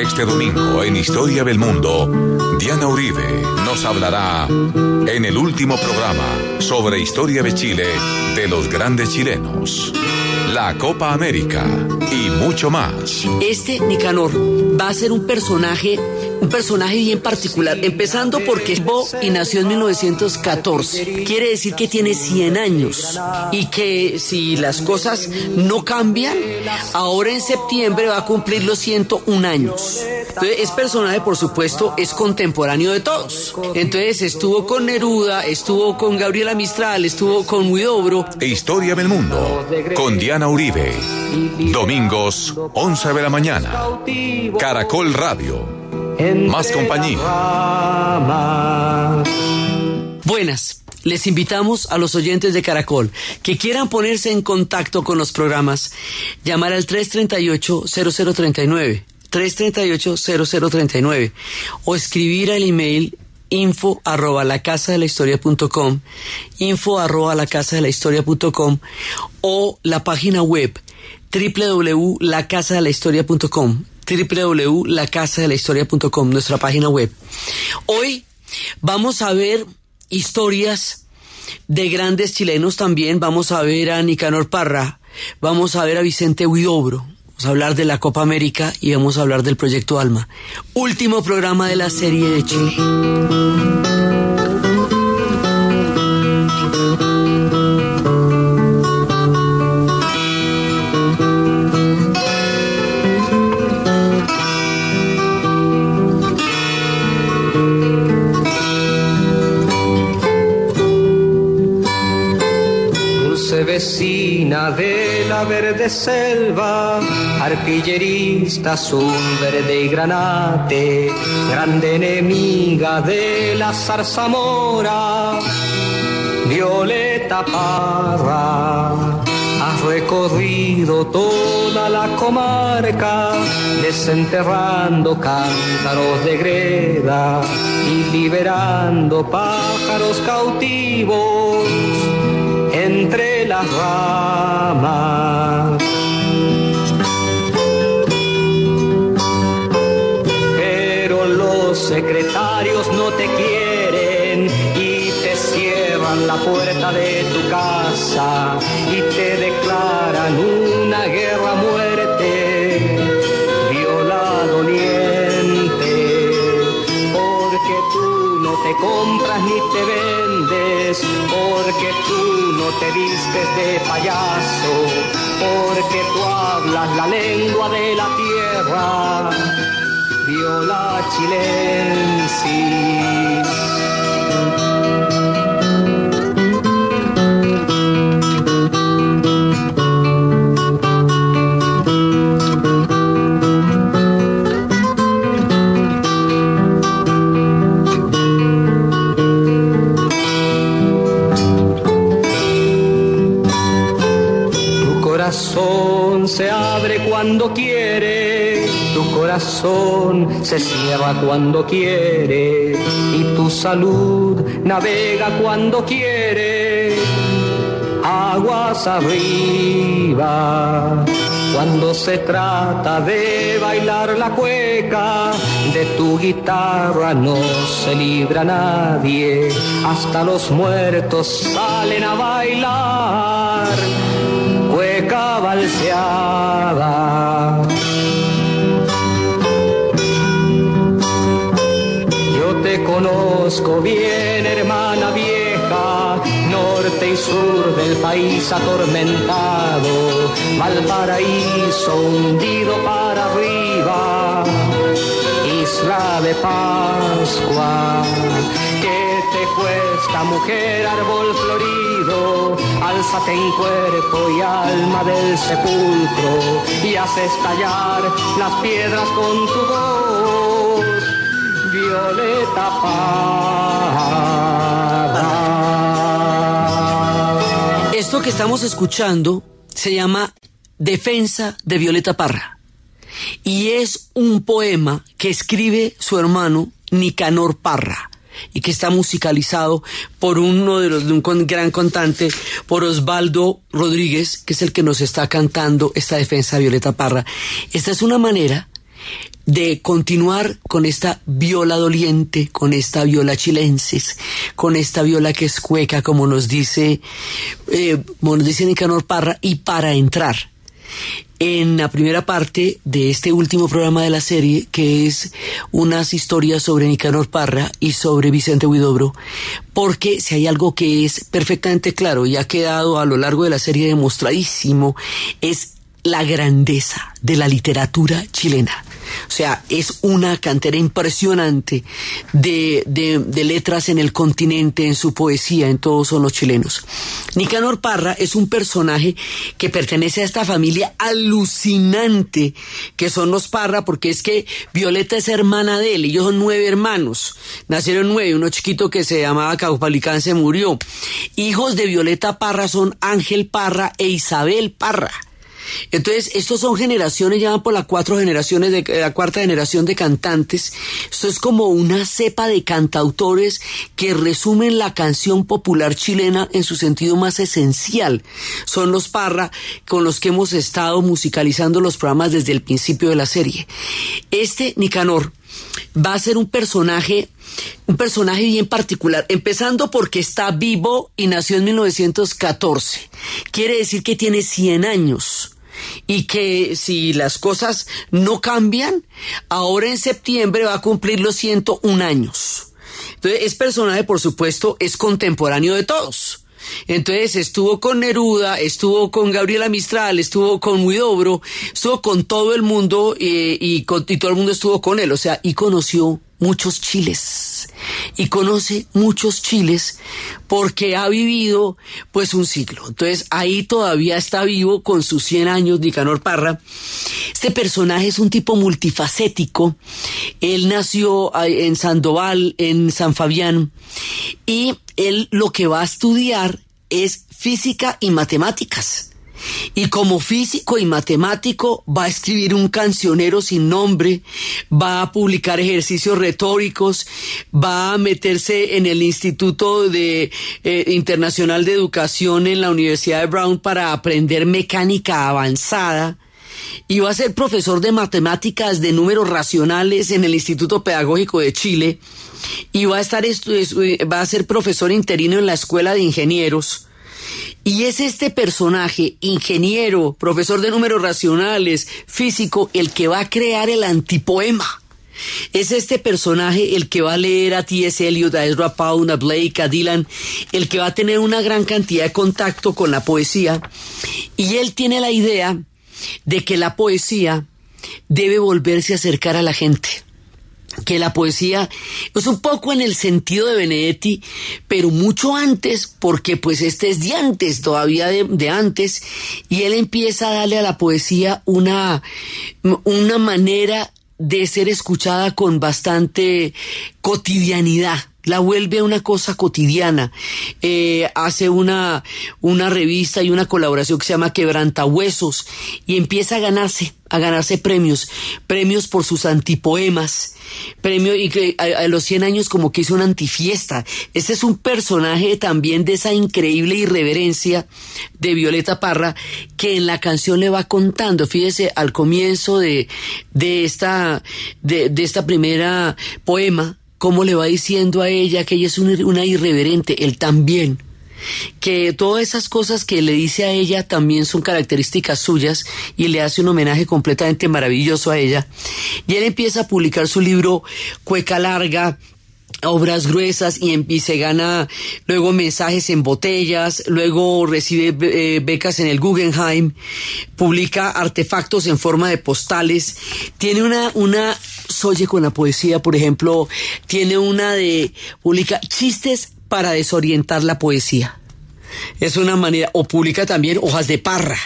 Este domingo en Historia del Mundo, Diana Uribe nos hablará en el último programa sobre historia de Chile de los grandes chilenos, la Copa América y mucho más. Este Nicanor va a ser un personaje un personaje bien particular, empezando porque es Bo y nació en 1914. Quiere decir que tiene 100 años y que si las cosas no cambian, ahora en septiembre va a cumplir los 101 años. Entonces, es personaje, por supuesto, es contemporáneo de todos. Entonces, estuvo con Neruda, estuvo con Gabriela Mistral, estuvo con Huidobro. Historia del Mundo, con Diana Uribe. Domingos, 11 de la mañana. Caracol Radio más compañía. Buenas. Les invitamos a los oyentes de Caracol que quieran ponerse en contacto con los programas, llamar al 338-0039, 338-0039 o escribir al email info arroba la casa de la historia punto com, info arroba la casa de la historia punto com, o la página web www.lacasadelahistoria.com www.lacasadelahistoria.com, nuestra página web. Hoy vamos a ver historias de grandes chilenos también. Vamos a ver a Nicanor Parra, vamos a ver a Vicente Huidobro, vamos a hablar de la Copa América y vamos a hablar del Proyecto Alma. Último programa de la serie de Chile. Verde selva, artillerista azul, verde y granate, grande enemiga de la zarzamora, Violeta Parra. Has recorrido toda la comarca, desenterrando cántaros de greda y liberando pájaros cautivos las ramas. Pero los secretarios no te quieren y te cierran la puerta de tu casa y te declaran una guerra muerte. Viola doliente, porque tú no te compras ni te vendes, porque tú no te vistes de payaso, porque tú hablas la lengua de la tierra, viola chilensis. Corazón se abre cuando quiere, tu corazón se cierra cuando quiere y tu salud navega cuando quiere. Aguas arriba. Cuando se trata de bailar la cueca, de tu guitarra no se libra nadie, hasta los muertos salen a bailar cueca balseada. Yo te conozco bien, hermana vieja, norte y sur del país atormentado, Valparaíso hundido para arriba, isla de Pascua. ¿Qué te cuesta, mujer, árbol florido? Álzate en cuerpo y alma del sepulcro y haz estallar las piedras con tu voz, Violeta Parra. Esto que estamos escuchando se llama Defensa de Violeta Parra y es un poema que escribe su hermano Nicanor Parra y que está musicalizado por uno de los de un gran cantante, por Osvaldo Rodríguez, que es el que nos está cantando esta defensa de Violeta Parra. Esta es una manera de continuar con esta viola doliente, con esta viola chilensis, con esta viola que es cueca, como nos dice, eh, como nos dice Nicanor Parra, y para entrar en la primera parte de este último programa de la serie, que es unas historias sobre Nicanor Parra y sobre Vicente Huidobro, porque si hay algo que es perfectamente claro y ha quedado a lo largo de la serie demostradísimo, es la grandeza de la literatura chilena. O sea, es una cantera impresionante de, de, letras en el continente, en su poesía, en todos son los chilenos. Nicanor Parra es un personaje que pertenece a esta familia alucinante que son los Parra, porque es que Violeta es hermana de él, ellos son nueve hermanos, nacieron nueve, uno chiquito que se llamaba Caupalicán se murió. Hijos de Violeta Parra son Ángel Parra e Isabel Parra. Entonces, estos son generaciones, ya por las cuatro generaciones de la cuarta generación de cantantes. Esto es como una cepa de cantautores que resumen la canción popular chilena en su sentido más esencial. Son los Parra con los que hemos estado musicalizando los programas desde el principio de la serie. Este Nicanor va a ser un personaje un personaje bien particular, empezando porque está vivo y nació en 1914. Quiere decir que tiene 100 años y que si las cosas no cambian, ahora en septiembre va a cumplir los 101 años. Entonces, es personaje, por supuesto, es contemporáneo de todos. Entonces estuvo con Neruda, estuvo con Gabriela Mistral, estuvo con Huidobro, estuvo con todo el mundo eh, y, todo el mundo estuvo con él, o sea, y conoció muchos chiles y conoce muchos chiles porque ha vivido pues un siglo. Entonces ahí todavía está vivo con sus 100 años Nicanor Parra. Este personaje es un tipo multifacético. Él nació en Sandoval, en San Fabián y él lo que va a estudiar es física y matemáticas. Y como físico y matemático va a escribir un cancionero sin nombre, va a publicar ejercicios retóricos, va a meterse en el Instituto de, eh, Internacional de Educación en la Universidad de Brown para aprender mecánica avanzada y va a ser profesor de matemáticas de números racionales en el Instituto Pedagógico de Chile y va a estar va a ser profesor interino en la Escuela de Ingenieros y es este personaje, ingeniero, profesor de números racionales, físico, el que va a crear el antipoema. Es este personaje el que va a leer a T.S. Eliot, a Ezra Pound, a Blake, a Dylan, el que va a tener una gran cantidad de contacto con la poesía. Y él tiene la idea de que la poesía debe volverse a acercar a la gente que la poesía es un poco en el sentido de Benedetti, pero mucho antes, porque pues este es de antes, todavía de, antes, y él empieza a darle a la poesía una, una manera de ser escuchada con bastante cotidianidad la vuelve una cosa cotidiana. Eh, hace una, una revista y una colaboración que se llama Quebrantahuesos y empieza a ganarse, a ganarse premios, premios por sus antipoemas, premio y que a, los 100 años como que hizo una antifiesta. Este es un personaje también de esa increíble irreverencia de Violeta Parra que en la canción le va contando. Fíjese, al comienzo de, de esta, de, de esta primera poema, cómo le va diciendo a ella que ella es una, irreverente, él también que todas esas cosas que le dice a ella también son características suyas y le hace un homenaje completamente maravilloso a ella. Y él empieza a publicar su libro Cueca Larga, obras gruesas y, se gana luego mensajes en botellas, luego recibe eh, becas en el Guggenheim, publica artefactos en forma de postales, tiene una, una soye con la poesía, por ejemplo, tiene una de, publica chistes para desorientar la poesía. Es una manera, o publica también hojas de parra.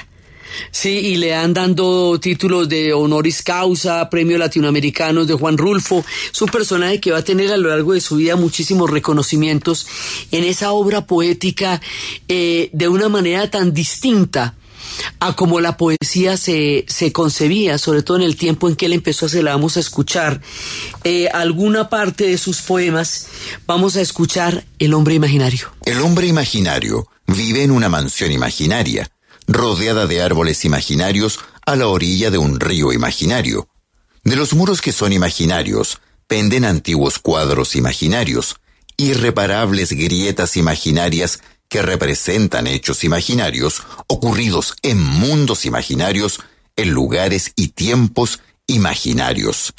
Sí, y le han dando títulos de honoris causa, premios latinoamericanos de Juan Rulfo. Es un personaje que va a tener a lo largo de su vida muchísimos reconocimientos en esa obra poética eh, de una manera tan distinta a como la poesía se, se, concebía, sobre todo en el tiempo en que él empezó, se la vamos a escuchar eh, alguna parte de sus poemas, vamos a escuchar El hombre imaginario. El hombre imaginario vive en una mansión imaginaria, rodeada de árboles imaginarios a la orilla de un río imaginario. De los muros que son imaginarios, penden antiguos cuadros imaginarios, irreparables grietas imaginarias que representan hechos imaginarios ocurridos en mundos imaginarios, en lugares y tiempos imaginarios.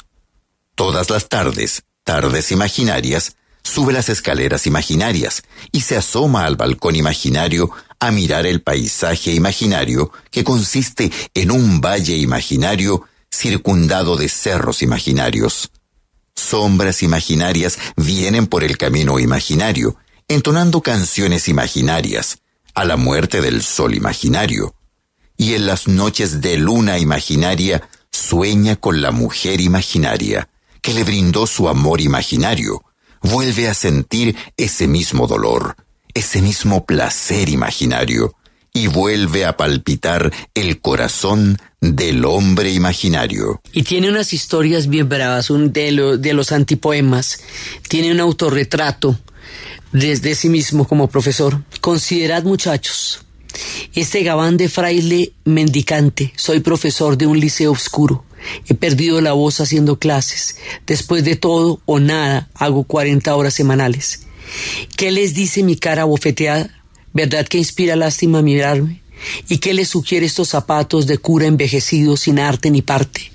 Todas las tardes, tardes imaginarias, sube las escaleras imaginarias y se asoma al balcón imaginario a mirar el paisaje imaginario que consiste en un valle imaginario circundado de cerros imaginarios. Sombras imaginarias vienen por el camino imaginario, entonando canciones imaginarias, a la muerte del sol imaginario. Y en las noches de luna imaginaria sueña con la mujer imaginaria, que le brindó su amor imaginario, vuelve a sentir ese mismo dolor, ese mismo placer imaginario, y vuelve a palpitar el corazón del hombre imaginario. Y tiene unas historias bien bravas, un de, de los antipoemas, tiene un autorretrato desde sí mismo como profesor. Considerad muchachos, este gabán de fraile mendicante, soy profesor de un liceo oscuro. He perdido la voz haciendo clases. Después de todo o nada, hago 40 horas semanales. ¿Qué les dice mi cara bofeteada? ¿Verdad que inspira lástima mirarme? ¿Y qué les sugiere estos zapatos de cura envejecidos sin arte ni parte?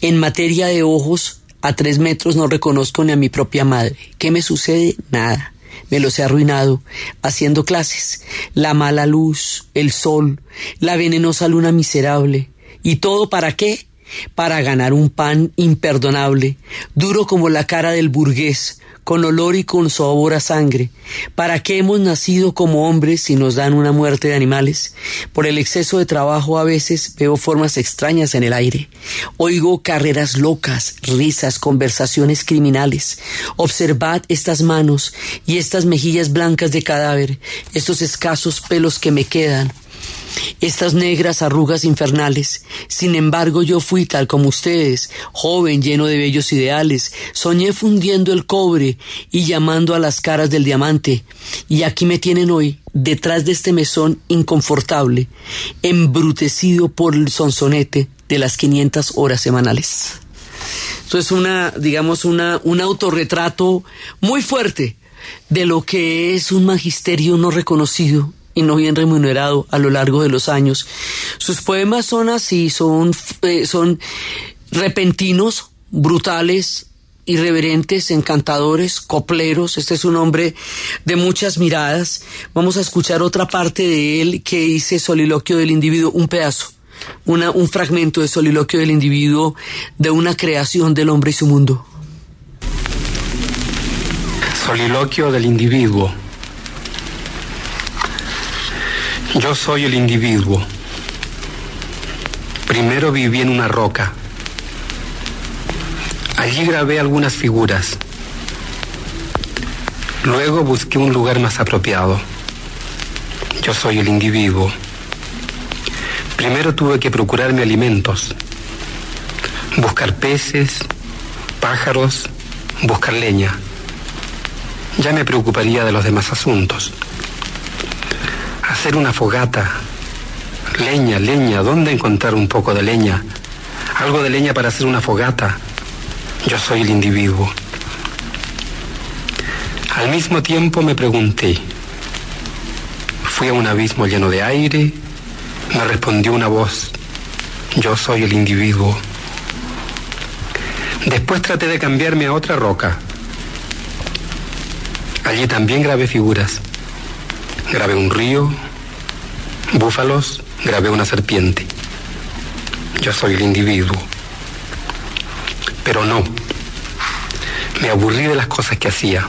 En materia de ojos, a tres metros no reconozco ni a mi propia madre. ¿Qué me sucede? Nada. Me los he arruinado haciendo clases. La mala luz, el sol, la venenosa luna miserable. ¿Y todo para qué? Para ganar un pan imperdonable, duro como la cara del burgués, con olor y con sabor a sangre. ¿Para qué hemos nacido como hombres si nos dan una muerte de animales? Por el exceso de trabajo a veces veo formas extrañas en el aire. Oigo carreras locas, risas, conversaciones criminales. Observad estas manos y estas mejillas blancas de cadáver, estos escasos pelos que me quedan estas negras arrugas infernales. Sin embargo, yo fui tal como ustedes, joven, lleno de bellos ideales. Soñé fundiendo el cobre y llamando a las caras del diamante. Y aquí me tienen hoy, detrás de este mesón inconfortable, embrutecido por el sonsonete de las 500 horas semanales. Esto es una, digamos, una, un autorretrato muy fuerte de lo que es un magisterio no reconocido y no bien remunerado a lo largo de los años. Sus poemas son así, son, eh, son repentinos, brutales, irreverentes, encantadores, copleros. Este es un hombre de muchas miradas. Vamos a escuchar otra parte de él que dice Soliloquio del individuo, un pedazo, una, un fragmento de Soliloquio del individuo de una creación del hombre y su mundo. Soliloquio del individuo. Yo soy el individuo. Primero viví en una roca. Allí grabé algunas figuras. Luego busqué un lugar más apropiado. Yo soy el individuo. Primero tuve que procurarme alimentos, buscar peces, pájaros, buscar leña. Ya me preocuparía de los demás asuntos hacer una fogata. Leña, leña, ¿dónde encontrar un poco de leña? Algo de leña para hacer una fogata. Yo soy el individuo. Al mismo tiempo me pregunté, fui a un abismo lleno de aire, me respondió una voz, yo soy el individuo. Después traté de cambiarme a otra roca. Allí también grabé figuras. Grabé un río, búfalos, grabé una serpiente. Yo soy el individuo. Pero no. Me aburrí de las cosas que hacía.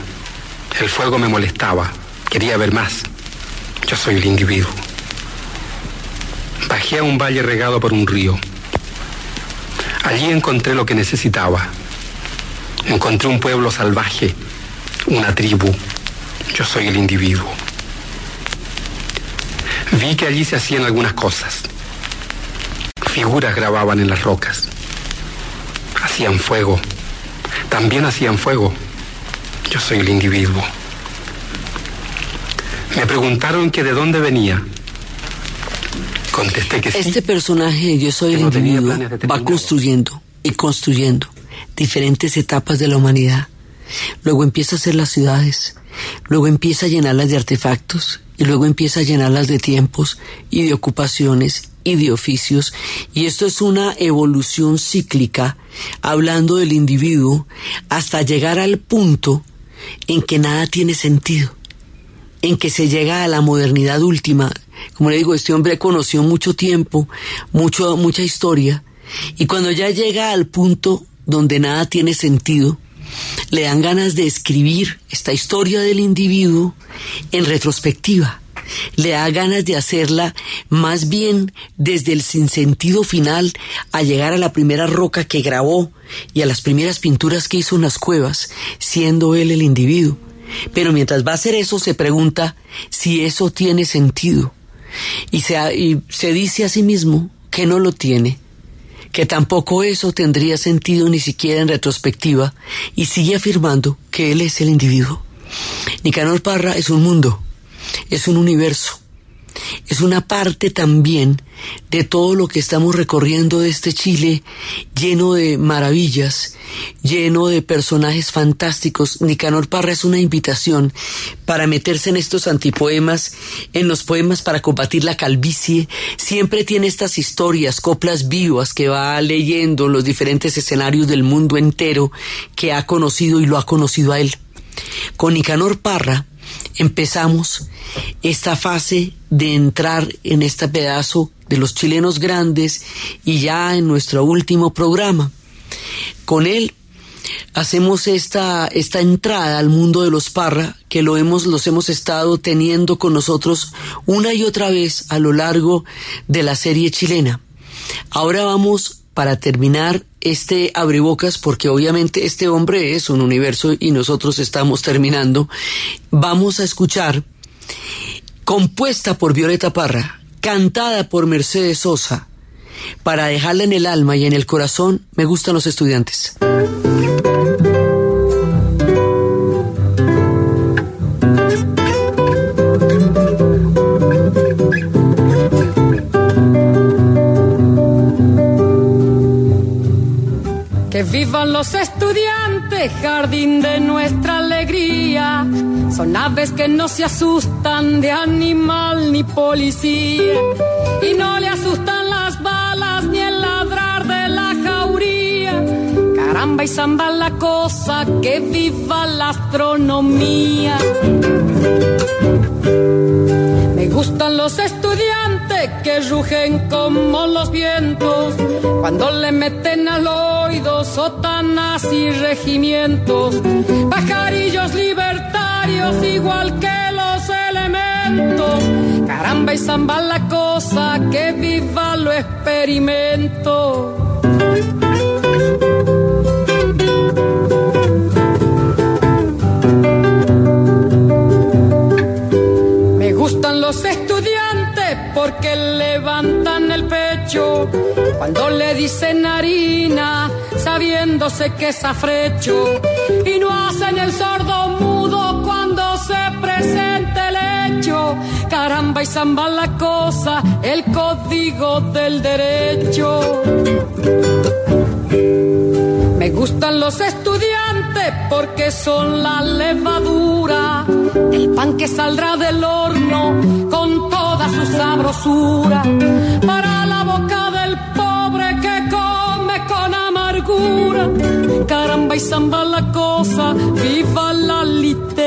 El fuego me molestaba. Quería ver más. Yo soy el individuo. Bajé a un valle regado por un río. Allí encontré lo que necesitaba. Encontré un pueblo salvaje, una tribu. Yo soy el individuo vi que allí se hacían algunas cosas. Figuras grababan en las rocas. Hacían fuego. También hacían fuego. Yo soy el individuo. Me preguntaron que de dónde venía. Contesté que sí. Este personaje, yo soy el individuo, va construyendo y construyendo diferentes etapas de la humanidad. Luego empieza a hacer las ciudades, luego empieza a llenarlas de artefactos y luego empieza a llenarlas de tiempos y de ocupaciones y de oficios. Y esto es una evolución cíclica, hablando del individuo, hasta llegar al punto en que nada tiene sentido, en que se llega a la modernidad última. Como le digo, este hombre conoció mucho tiempo, mucho, mucha historia, y cuando ya llega al punto donde nada tiene sentido, le dan ganas de escribir esta historia del individuo en retrospectiva. Le da ganas de hacerla más bien desde el sinsentido final a llegar a la primera roca que grabó y a las primeras pinturas que hizo en las cuevas, siendo él el individuo. Pero mientras va a hacer eso se pregunta si eso tiene sentido. Y se, y se dice a sí mismo que no lo tiene que tampoco eso tendría sentido ni siquiera en retrospectiva, y sigue afirmando que él es el individuo. Nicanor Parra es un mundo, es un universo, es una parte también de todo lo que estamos recorriendo de este Chile lleno de maravillas, lleno de personajes fantásticos. Nicanor Parra es una invitación para meterse en estos antipoemas, en los poemas para combatir la calvicie. Siempre tiene estas historias, coplas vivas que va leyendo en los diferentes escenarios del mundo entero que ha conocido y lo ha conocido a él. Con Nicanor Parra empezamos esta fase de entrar en este pedazo de los chilenos grandes y ya en nuestro último programa. Con él hacemos esta, esta entrada al mundo de los Parra que lo hemos, los hemos estado teniendo con nosotros una y otra vez a lo largo de la serie chilena. Ahora vamos para terminar este abrebocas, porque obviamente este hombre es un universo y nosotros estamos terminando, vamos a escuchar, compuesta por Violeta Parra, cantada por Mercedes Sosa, para dejarla en el alma y en el corazón, me gustan los estudiantes. Vivan los estudiantes, jardín de nuestra alegría. Son aves que no se asustan de animal ni policía. Y no le asustan las balas ni el ladrar de la jauría. Caramba y zamba la cosa, que viva la astronomía. Gustan los estudiantes que rugen como los vientos cuando le meten al oído sotanas y regimientos, pajarillos libertarios igual que los elementos. Caramba y zamba la cosa, que viva lo experimento. Cuando le dicen harina, sabiéndose que es afrecho, y no hacen el sordo mudo cuando se presente el hecho. Caramba y zamba la cosa, el código del derecho. Me gustan los estudiantes porque son la levadura, el pan que saldrá del horno con toda su sabrosura para boca Caramba y zamba la cosa, viva la literatura.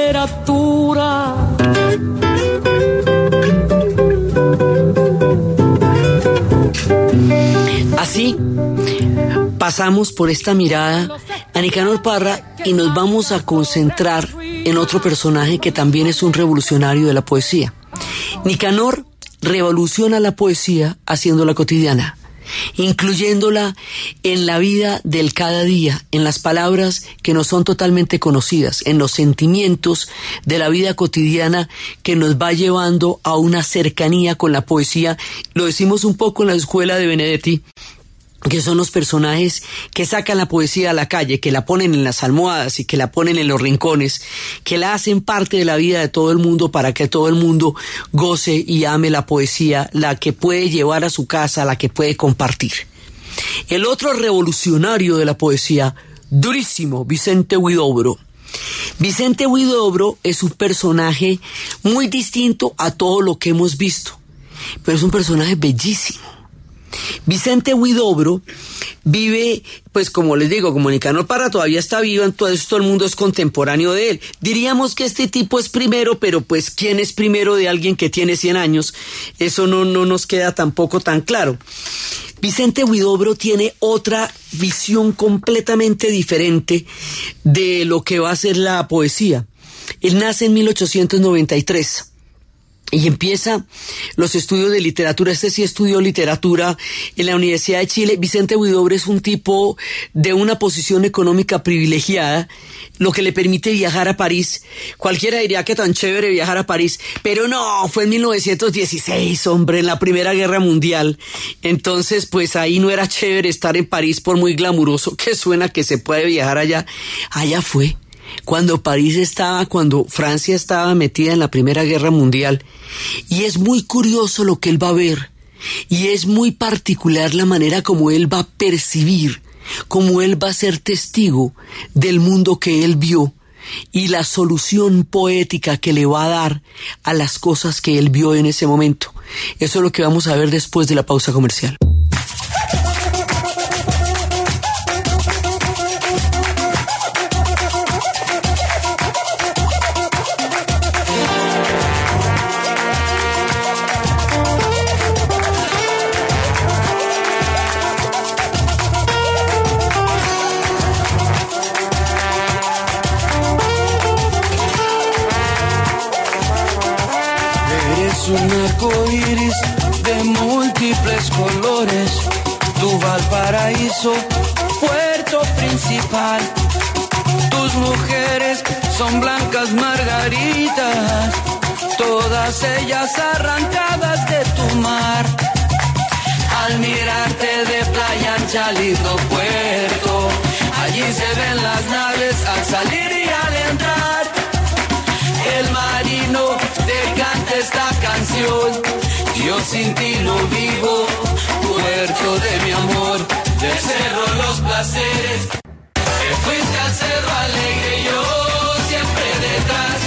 Así pasamos por esta mirada a Nicanor Parra y nos vamos a concentrar en otro personaje que también es un revolucionario de la poesía. Nicanor revoluciona la poesía haciéndola cotidiana incluyéndola en la vida del cada día, en las palabras que no son totalmente conocidas, en los sentimientos de la vida cotidiana que nos va llevando a una cercanía con la poesía. Lo decimos un poco en la escuela de Benedetti, que son los personajes que sacan la poesía a la calle, que la ponen en las almohadas y que la ponen en los rincones, que la hacen parte de la vida de todo el mundo para que todo el mundo goce y ame la poesía, la que puede llevar a su casa, la que puede compartir. El otro revolucionario de la poesía, durísimo, Vicente Huidobro. Vicente Huidobro es un personaje muy distinto a todo lo que hemos visto, pero es un personaje bellísimo. Vicente Huidobro vive, pues como les digo, como Nicanor Parra todavía está vivo, entonces todo el mundo es contemporáneo de él. Diríamos que este tipo es primero, pero pues ¿quién es primero de alguien que tiene 100 años? Eso no, no nos queda tampoco tan claro. Vicente Huidobro tiene otra visión completamente diferente de lo que va a ser la poesía. Él nace en 1893 y empieza los estudios de literatura. Este sí estudió literatura en la Universidad de Chile. Vicente Huidobro es un tipo de una posición económica privilegiada, lo que le permite viajar a París. Cualquiera diría que tan chévere viajar a París, pero no, fue en 1916, hombre, en la Primera Guerra Mundial. Entonces, pues ahí no era chévere estar en París por muy glamuroso que suena que se puede viajar allá. Allá fue cuando París estaba, cuando Francia estaba metida en la Primera Guerra Mundial. Y es muy curioso lo que él va a ver. Y es muy particular la manera como él va a percibir, como él va a ser testigo del mundo que él vio y la solución poética que le va a dar a las cosas que él vio en ese momento. Eso es lo que vamos a ver después de la pausa comercial. Puerto principal. Tus mujeres son blancas margaritas, todas ellas arrancadas de tu mar. Al mirarte de playa ancha, lindo puerto, allí se ven las naves al salir y al entrar. El marino te canta esta canción yo sin ti no vivo, puerto de mi amor, del cerro los placeres. Te fuiste al cerro alegre y yo siempre detrás.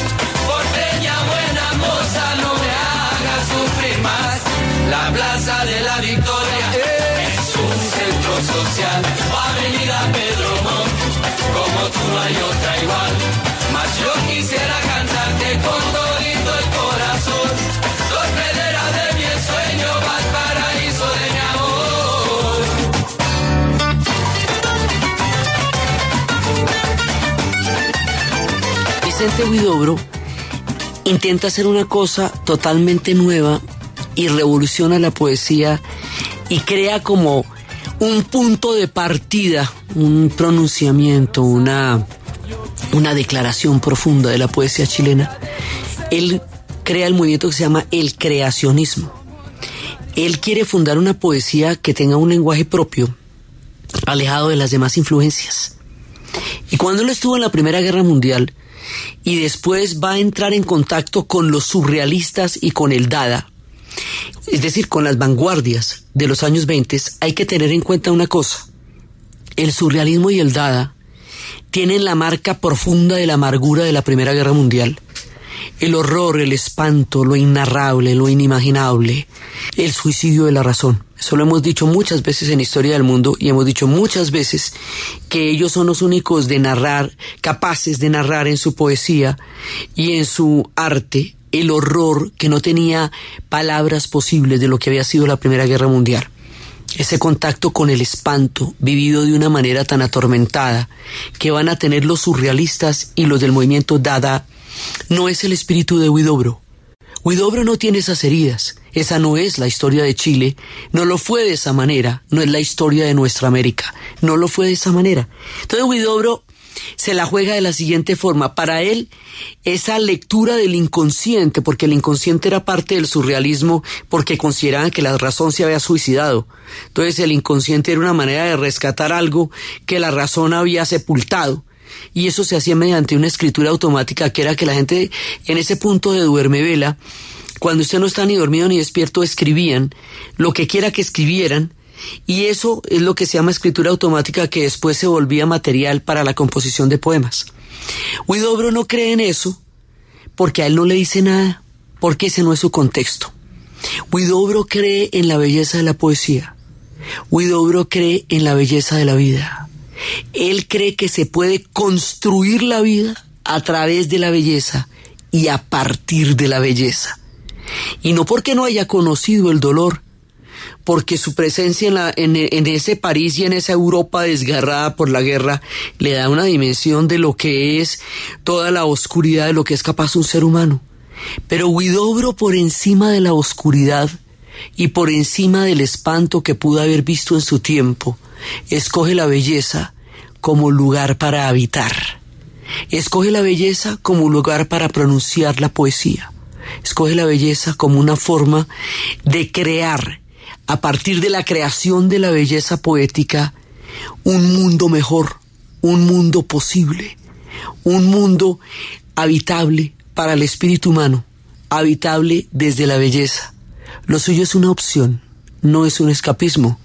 Porteña buena moza, no me hagas sufrir más. La plaza de la victoria es un centro social. Avenida Pedro Montt, como tú no hay otra igual. Vicente Huidobro intenta hacer una cosa totalmente nueva y revoluciona la poesía y crea como un punto de partida, un pronunciamiento, una, una declaración profunda de la poesía chilena. Él crea el movimiento que se llama el creacionismo. Él quiere fundar una poesía que tenga un lenguaje propio, alejado de las demás influencias. Y cuando él estuvo en la Primera Guerra Mundial, y después va a entrar en contacto con los surrealistas y con el Dada, es decir, con las vanguardias de los años 20, hay que tener en cuenta una cosa. El surrealismo y el Dada tienen la marca profunda de la amargura de la Primera Guerra Mundial. El horror, el espanto, lo inarrable, lo inimaginable, el suicidio de la razón. Eso lo hemos dicho muchas veces en Historia del Mundo y hemos dicho muchas veces que ellos son los únicos de narrar, capaces de narrar en su poesía y en su arte el horror que no tenía palabras posibles de lo que había sido la Primera Guerra Mundial. Ese contacto con el espanto, vivido de una manera tan atormentada, que van a tener los surrealistas y los del movimiento Dada, no es el espíritu de Huidobro. Huidobro no tiene esas heridas, esa no es la historia de Chile, no lo fue de esa manera, no es la historia de nuestra América, no lo fue de esa manera. Entonces Huidobro se la juega de la siguiente forma. Para él, esa lectura del inconsciente, porque el inconsciente era parte del surrealismo, porque consideraban que la razón se había suicidado. Entonces el inconsciente era una manera de rescatar algo que la razón había sepultado. Y eso se hacía mediante una escritura automática que era que la gente en ese punto de duerme vela cuando usted no está ni dormido ni despierto, escribían lo que quiera que escribieran, Y eso es lo que se llama escritura automática que después se volvía material para la composición de poemas. Huidobro no cree en eso porque a él no le dice nada, porque ese no es su contexto. Huidobro cree en la belleza de la poesía. Huidobro cree en la belleza de la vida. Él cree que se puede construir la vida a través de la belleza y a partir de la belleza. Y no porque no haya conocido el dolor, porque su presencia en, ese París y en esa Europa desgarrada por la guerra le da una dimensión de lo que es toda la oscuridad de lo que es capaz un ser humano. Pero Huidobro por encima de la oscuridad y por encima del espanto que pudo haber visto en su tiempo, escoge la belleza como lugar para habitar. Escoge la belleza como lugar para pronunciar la poesía. Escoge la belleza como una forma de crear, a partir de la creación de la belleza poética, un mundo mejor, un mundo posible, un mundo habitable para el espíritu humano, habitable desde la belleza. Lo suyo es una opción, no es un escapismo.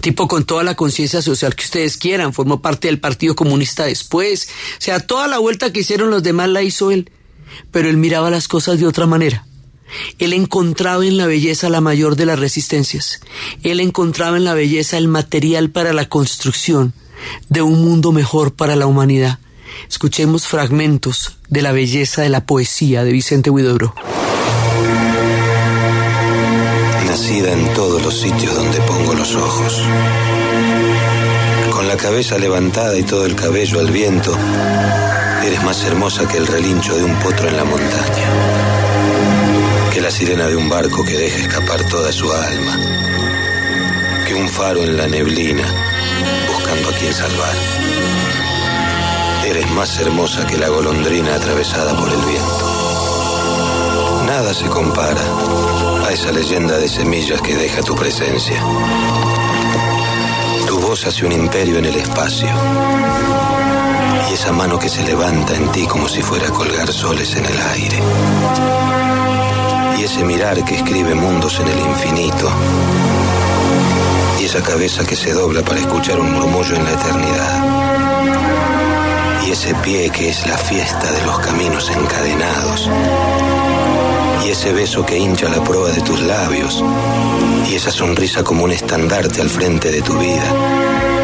Tipo con toda la conciencia social que ustedes quieran, formó parte del Partido Comunista después. O sea, toda la vuelta que hicieron los demás la hizo él. Pero él miraba las cosas de otra manera. Él encontraba en la belleza la mayor de las resistencias. Él encontraba en la belleza el material para la construcción de un mundo mejor para la humanidad. Escuchemos fragmentos de la belleza de la poesía de Vicente Huidobro. Nacida en todos los sitios donde pongo los ojos. Con la cabeza levantada y todo el cabello al viento, eres más hermosa que el relincho de un potro en la montaña, que la sirena de un barco que deja escapar toda su alma, que un faro en la neblina buscando a quien salvar. Eres más hermosa que la golondrina atravesada por el viento. Nada se compara a esa leyenda de semillas que deja tu presencia. Tu voz hace un imperio en el espacio. Y esa mano que se levanta en ti como si fuera a colgar soles en el aire. Y ese mirar que escribe mundos en el infinito. Y esa cabeza que se dobla para escuchar un murmullo en la eternidad y ese pie que es la fiesta de los caminos encadenados, y ese beso que hincha la prueba de tus labios, y esa sonrisa como un estandarte al frente de tu vida,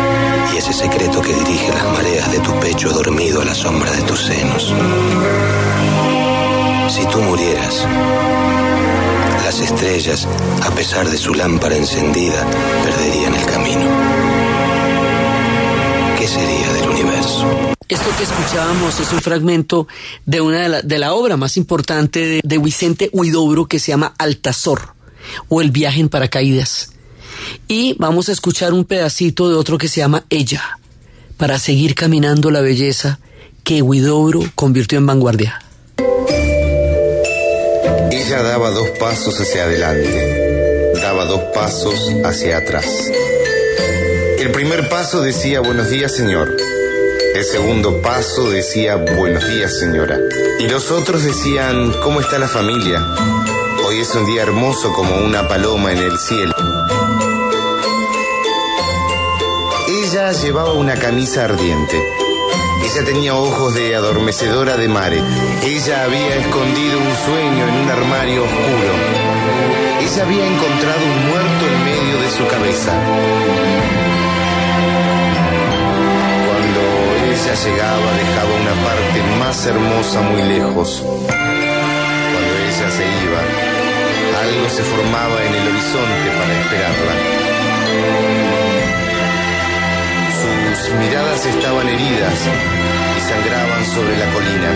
y ese secreto que dirige las mareas de tu pecho dormido a la sombra de tus senos. Si tú murieras, las estrellas, a pesar de su lámpara encendida, perderían el camino. ¿Qué sería del universo? Esto que escuchábamos es un fragmento de una de la, obra más importante de, de, Vicente Huidobro que se llama Altazor o El viaje en paracaídas. Y vamos a escuchar un pedacito de otro que se llama Ella para seguir caminando la belleza que Huidobro convirtió en vanguardia. Ella daba dos pasos hacia adelante, daba dos pasos hacia atrás. El primer paso decía buenos días señor. El segundo paso decía buenos días señora. Y los otros decían ¿cómo está la familia? Hoy es un día hermoso como una paloma en el cielo. Ella llevaba una camisa ardiente. Ella tenía ojos de adormecedora de mare. Ella había escondido un sueño en un armario oscuro. Ella había encontrado un muerto en medio de su cabeza. ella llegaba dejaba una parte más hermosa muy lejos. Cuando ella se iba, algo se formaba en el horizonte para esperarla. Sus miradas estaban heridas y sangraban sobre la colina.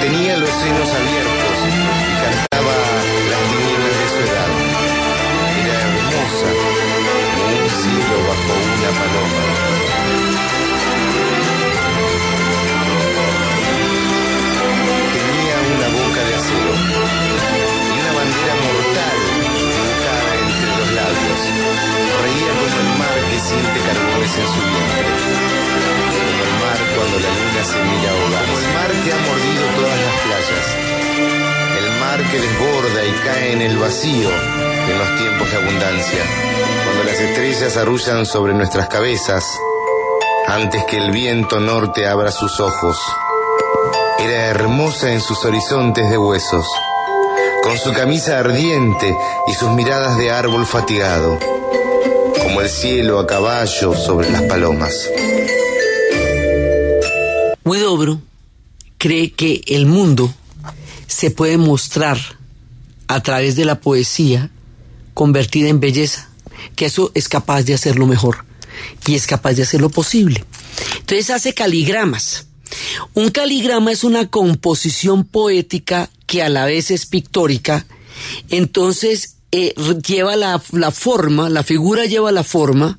Tenía los senos abiertos y cantaba las tinieblas de su edad. Era hermosa como un cielo bajo una paloma. Reía como el mar que siente carbones en su vientre. Como el mar cuando la luna se mira ahogar. Como el mar que ha mordido todas las playas. El mar que desborda y cae en el vacío en los tiempos de abundancia, cuando las estrellas arrullan sobre nuestras cabezas, antes que el viento norte abra sus ojos. Era hermosa en sus horizontes de huesos, con su camisa ardiente y sus miradas de árbol fatigado, como el cielo a caballo sobre las palomas. Huidobro cree que el mundo se puede mostrar a través de la poesía convertida en belleza, que eso es capaz de hacerlo mejor y es capaz de hacer lo posible. Entonces hace caligramas. Un caligrama es una composición poética que a la vez es pictórica, entonces eh, lleva la, la forma, la figura lleva la forma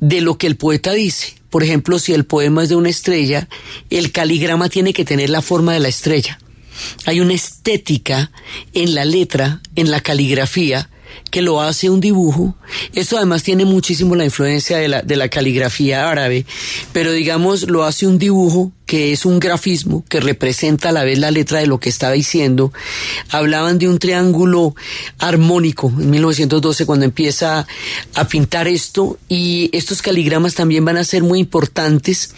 de lo que el poeta dice. Por ejemplo, si el poema es de una estrella, el caligrama tiene que tener la forma de la estrella. Hay una estética en la letra, en la caligrafía, que lo hace un dibujo. Esto además tiene muchísimo la influencia de la, de la caligrafía árabe, pero digamos lo hace un dibujo que es un grafismo que representa a la vez la letra de lo que estaba diciendo. Hablaban de un triángulo armónico en 1912 cuando empieza a pintar esto y estos caligramas también van a ser muy importantes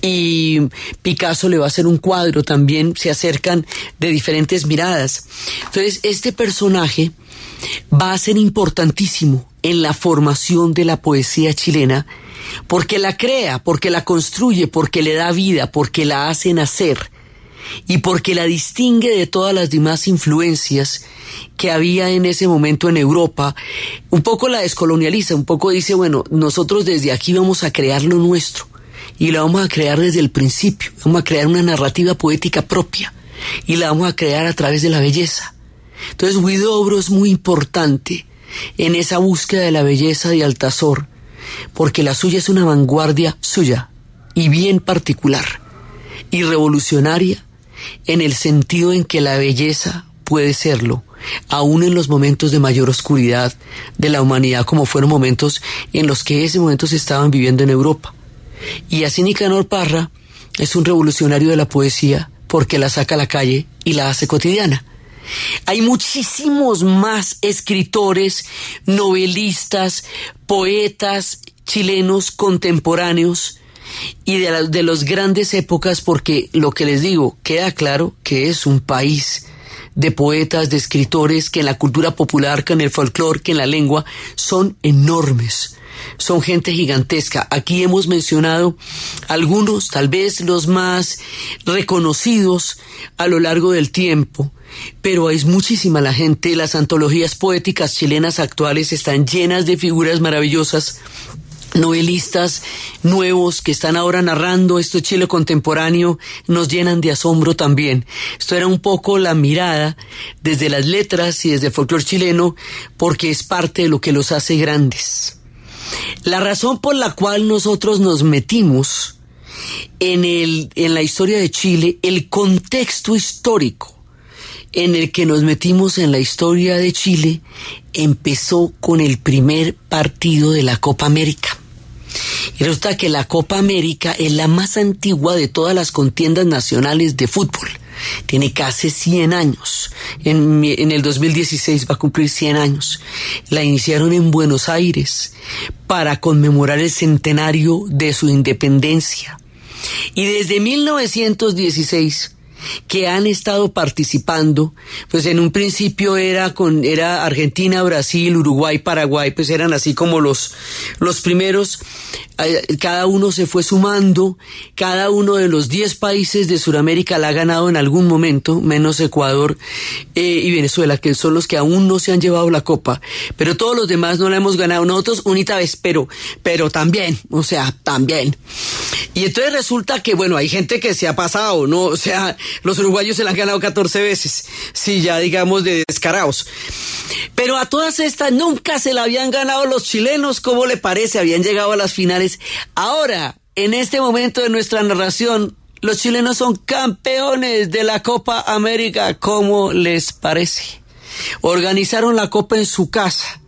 y Picasso le va a hacer un cuadro también, se acercan de diferentes miradas. Entonces, este personaje va a ser importantísimo en la formación de la poesía chilena porque la crea, porque la construye, porque le da vida, porque la hace nacer y porque la distingue de todas las demás influencias que había en ese momento en Europa, un poco la descolonializa, un poco dice, bueno, nosotros desde aquí vamos a crear lo nuestro y la vamos a crear desde el principio, vamos a crear una narrativa poética propia y la vamos a crear a través de la belleza. Entonces Huidobro es muy importante en esa búsqueda de la belleza de Altazor, porque la suya es una vanguardia suya y bien particular y revolucionaria en el sentido en que la belleza puede serlo, aún en los momentos de mayor oscuridad de la humanidad, como fueron momentos en los que ese momento se estaban viviendo en Europa. Y así Nicanor Parra es un revolucionario de la poesía porque la saca a la calle y la hace cotidiana. Hay muchísimos más escritores, novelistas, poetas chilenos contemporáneos y de, las grandes épocas porque lo que les digo, queda claro que es un país de poetas, de escritores que en la cultura popular, que en el folclore, que en la lengua, son enormes. Son gente gigantesca. Aquí hemos mencionado algunos, tal vez los más reconocidos a lo largo del tiempo, pero es muchísima la gente. Las antologías poéticas chilenas actuales están llenas de figuras maravillosas novelistas nuevos que están ahora narrando esto Chile contemporáneo nos llenan de asombro también. Esto era un poco la mirada desde las letras y desde el folclore chileno porque es parte de lo que los hace grandes. La razón por la cual nosotros nos metimos en, el, en la historia de Chile, el contexto histórico en el que nos metimos en la historia de Chile empezó con el primer partido de la Copa América. Y resulta que la Copa América es la más antigua de todas las contiendas nacionales de fútbol. Tiene casi 100 años. En, en, el 2016 va a cumplir 100 años. La iniciaron en Buenos Aires para conmemorar el centenario de su independencia. Y desde 1916 que han estado participando, pues en un principio era con era Argentina, Brasil, Uruguay, Paraguay, pues eran así como los los primeros eh, cada uno se fue sumando, cada uno de los 10 países de Sudamérica la ha ganado en algún momento, menos Ecuador eh, y Venezuela, que son los que aún no se han llevado la copa, pero todos los demás no la hemos ganado, nosotros unita vez, pero, pero también, o sea, también. Y entonces resulta que, bueno, hay gente que se ha pasado, ¿no? O sea, los uruguayos se la han ganado 14 veces, sí, ya digamos de descarados. Pero a todas estas nunca se la habían ganado los chilenos, ¿cómo le parece? Habían llegado a las finales. Ahora, en este momento de nuestra narración, los chilenos son campeones de la Copa América, ¿cómo les parece? Organizaron la Copa en su casa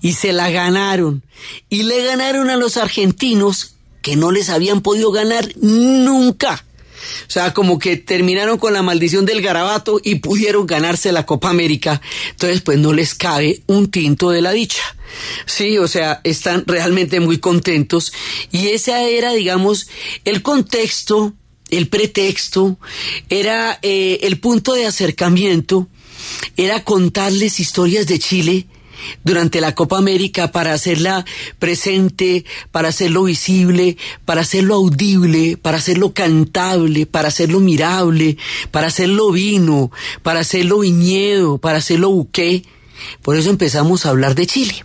y se la ganaron. Y le ganaron a los argentinos que no les habían podido ganar nunca. O sea, como que terminaron con la maldición del garabato y pudieron ganarse la Copa América. Entonces, pues no les cabe un tinto de la dicha. Sí, o sea, están realmente muy contentos. Y ese era, digamos, el contexto, el pretexto, era eh, el punto de acercamiento, era contarles historias de Chile durante la Copa América para hacerla presente, para hacerlo visible, para hacerlo audible, para hacerlo cantable, para hacerlo mirable, para hacerlo vino, para hacerlo viñedo, para hacerlo buque. Por eso empezamos a hablar de Chile.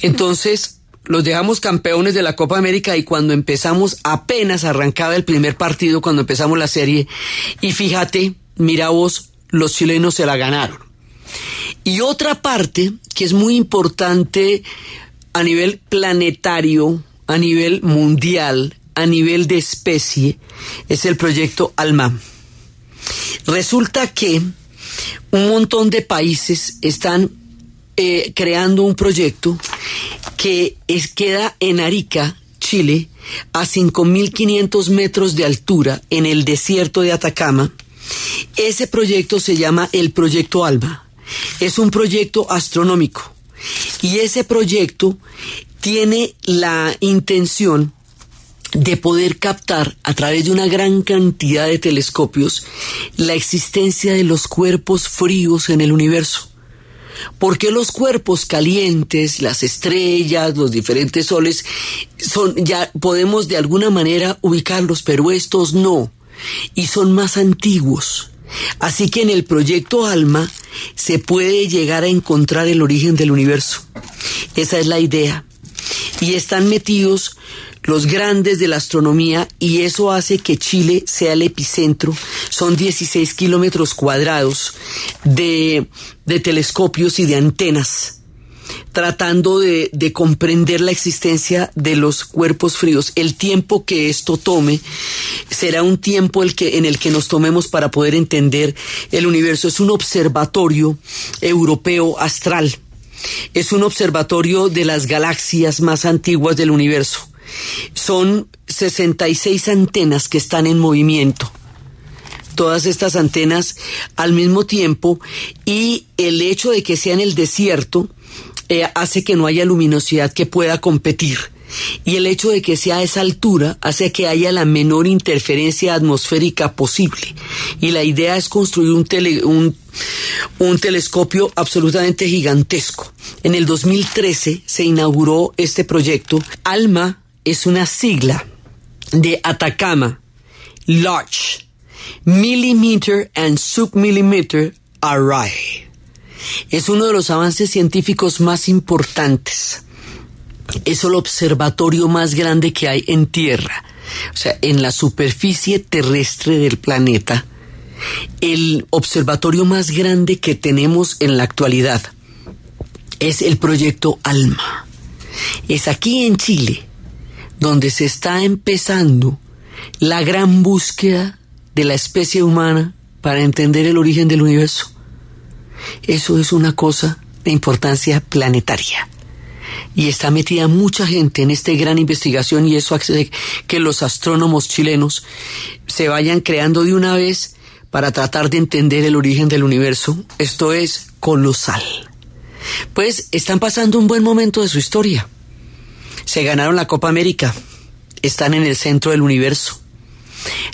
Entonces, los dejamos campeones de la Copa América y cuando empezamos, apenas arrancaba el primer partido, cuando empezamos la serie, y fíjate, mira vos, los chilenos se la ganaron. Y otra parte que es muy importante a nivel planetario, a nivel mundial, a nivel de especie, es el proyecto ALMA. Resulta que un montón de países están eh, creando un proyecto que es, queda en Arica, Chile, a 5.500 metros de altura, en el desierto de Atacama. Ese proyecto se llama el Proyecto ALMA es un proyecto astronómico y ese proyecto tiene la intención de poder captar a través de una gran cantidad de telescopios la existencia de los cuerpos fríos en el universo. Porque los cuerpos calientes, las estrellas, los diferentes soles, son, ya podemos de alguna manera ubicarlos, pero estos no. Y son más antiguos. Así que en el proyecto ALMA se puede llegar a encontrar el origen del universo. Esa es la idea. Y están metidos los grandes de la astronomía y eso hace que Chile sea el epicentro. Son 16 kilómetros cuadrados de, de telescopios y de antenas tratando de, comprender la existencia de los cuerpos fríos. El tiempo que esto tome será un tiempo el que, en el que nos tomemos para poder entender el universo. Es un observatorio europeo astral. Es un observatorio de las galaxias más antiguas del universo. Son 66 antenas que están en movimiento todas estas antenas al mismo tiempo y el hecho de que sea en el desierto eh, hace que no haya luminosidad que pueda competir. Y el hecho de que sea a esa altura hace que haya la menor interferencia atmosférica posible. Y la idea es construir un, un, telescopio absolutamente gigantesco. En el 2013 se inauguró este proyecto. ALMA es una sigla de Atacama, Large, Millimeter and Submillimeter Array. Es uno de los avances científicos más importantes. Es el observatorio más grande que hay en Tierra, o sea, en la superficie terrestre del planeta. El observatorio más grande que tenemos en la actualidad es el proyecto ALMA. Es aquí en Chile donde se está empezando la gran búsqueda de la especie humana para entender el origen del universo. Eso es una cosa de importancia planetaria. Y está metida mucha gente en esta gran investigación y eso hace que los astrónomos chilenos se vayan creando de una vez para tratar de entender el origen del universo. Esto es colosal. Pues están pasando un buen momento de su historia. Se ganaron la Copa América. Están en el centro del universo.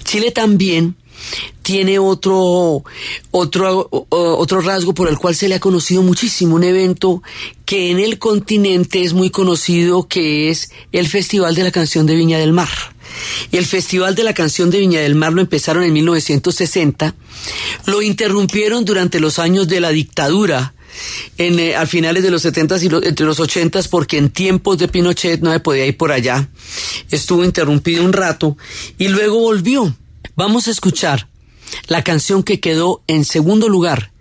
Chile también tiene otro, otro, otro rasgo por el cual se le ha conocido muchísimo, un evento que en el continente es muy conocido, que es el Festival de la Canción de Viña del Mar. El Festival de la Canción de Viña del Mar lo empezaron en 1960, lo interrumpieron durante los años de la dictadura, en, eh, al finales de los 70 y entre los 80 porque en tiempos de Pinochet no se podía ir por allá. Estuvo interrumpido un rato y luego volvió. Vamos a escuchar la canción que quedó en segundo lugar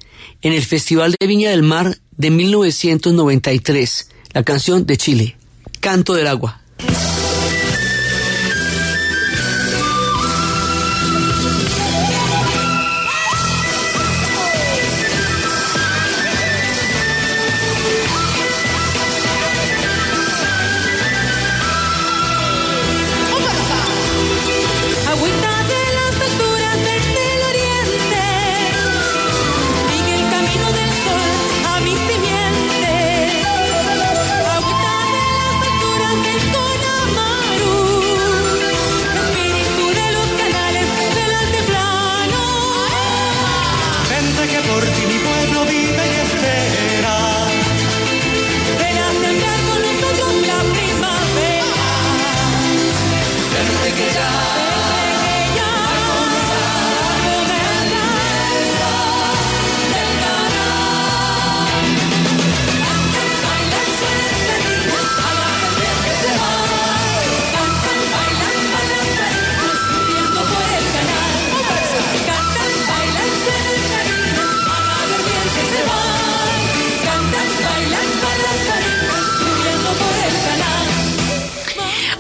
en el Festival de Viña del Mar de 1993, la canción de Chile, Canto del Agua.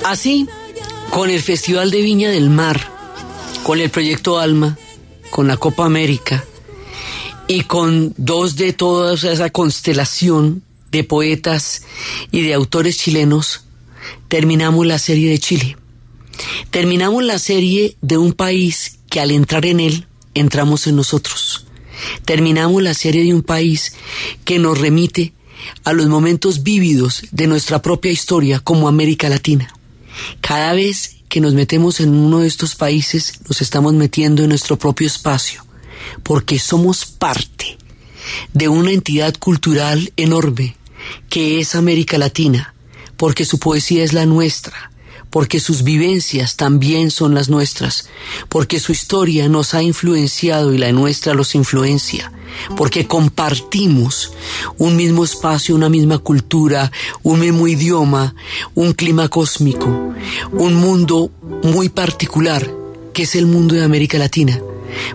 Así, con el Festival de Viña del Mar, con el Proyecto Alma, con la Copa América y con dos de toda esa constelación de poetas y de autores chilenos, terminamos la serie de Chile. Terminamos la serie de un país que al entrar en él, entramos en nosotros. Terminamos la serie de un país que nos remite a los momentos vívidos de nuestra propia historia como América Latina. Cada vez que nos metemos en uno de estos países, nos estamos metiendo en nuestro propio espacio, porque somos parte de una entidad cultural enorme que es América Latina, porque su poesía es la nuestra, porque sus vivencias también son las nuestras, porque su historia nos ha influenciado y la nuestra los influencia, porque compartimos un mismo espacio, una misma cultura, un mismo idioma, un clima cósmico, un mundo muy particular, que es el mundo de América Latina.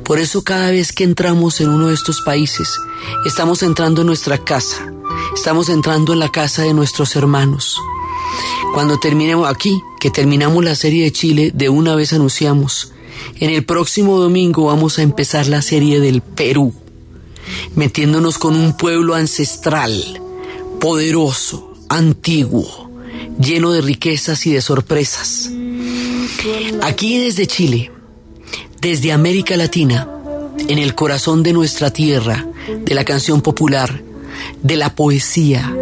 Por eso cada vez que entramos en uno de estos países, estamos entrando en nuestra casa, estamos entrando en la casa de nuestros hermanos. Cuando terminemos aquí, que terminamos la serie de Chile, de una vez anunciamos, en el próximo domingo vamos a empezar la serie del Perú, metiéndonos con un pueblo ancestral, poderoso, antiguo, lleno de riquezas y de sorpresas. Aquí desde Chile, desde América Latina, en el corazón de nuestra tierra, de la canción popular, de la poesía,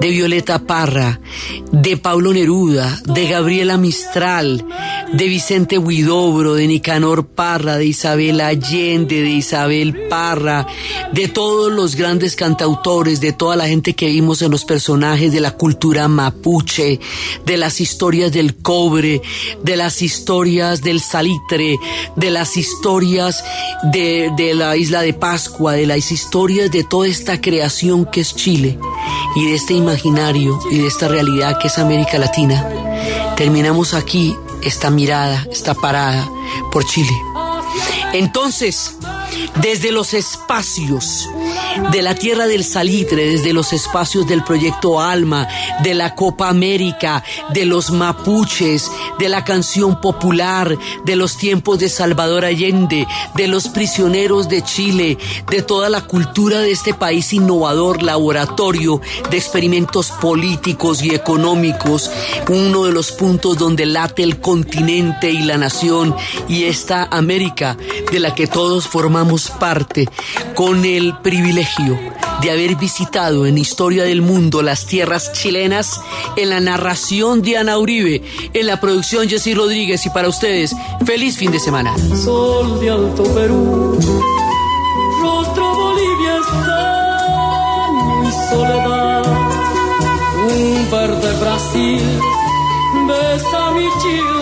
de Violeta Parra, de Pablo Neruda, de Gabriela Mistral, de Vicente Huidobro, de Nicanor Parra, de Isabel Allende, de Isabel Parra, de todos los grandes cantautores, de toda la gente que vimos en los personajes de la cultura mapuche, de las historias del cobre, de las historias del salitre, de las historias de, la isla de Pascua, de las historias de toda esta creación que es Chile y de este imaginario y de esta realidad que es América Latina, terminamos aquí esta mirada, esta parada por Chile. Entonces, desde los espacios de la Tierra del Salitre, desde los espacios del Proyecto Alma, de la Copa América, de los mapuches, de la canción popular, de los tiempos de Salvador Allende, de los prisioneros de Chile, de toda la cultura de este país innovador, laboratorio de experimentos políticos y económicos, uno de los puntos donde late el continente y la nación y esta América de la que todos formamos parte, con el privilegio de haber visitado en Historia del Mundo las tierras chilenas, en la narración de Ana Uribe, en la producción Jessy Rodríguez y para ustedes, feliz fin de semana. Sol de Alto Perú, rostro Bolivia soledad, un verde Brasil, besa mi Chile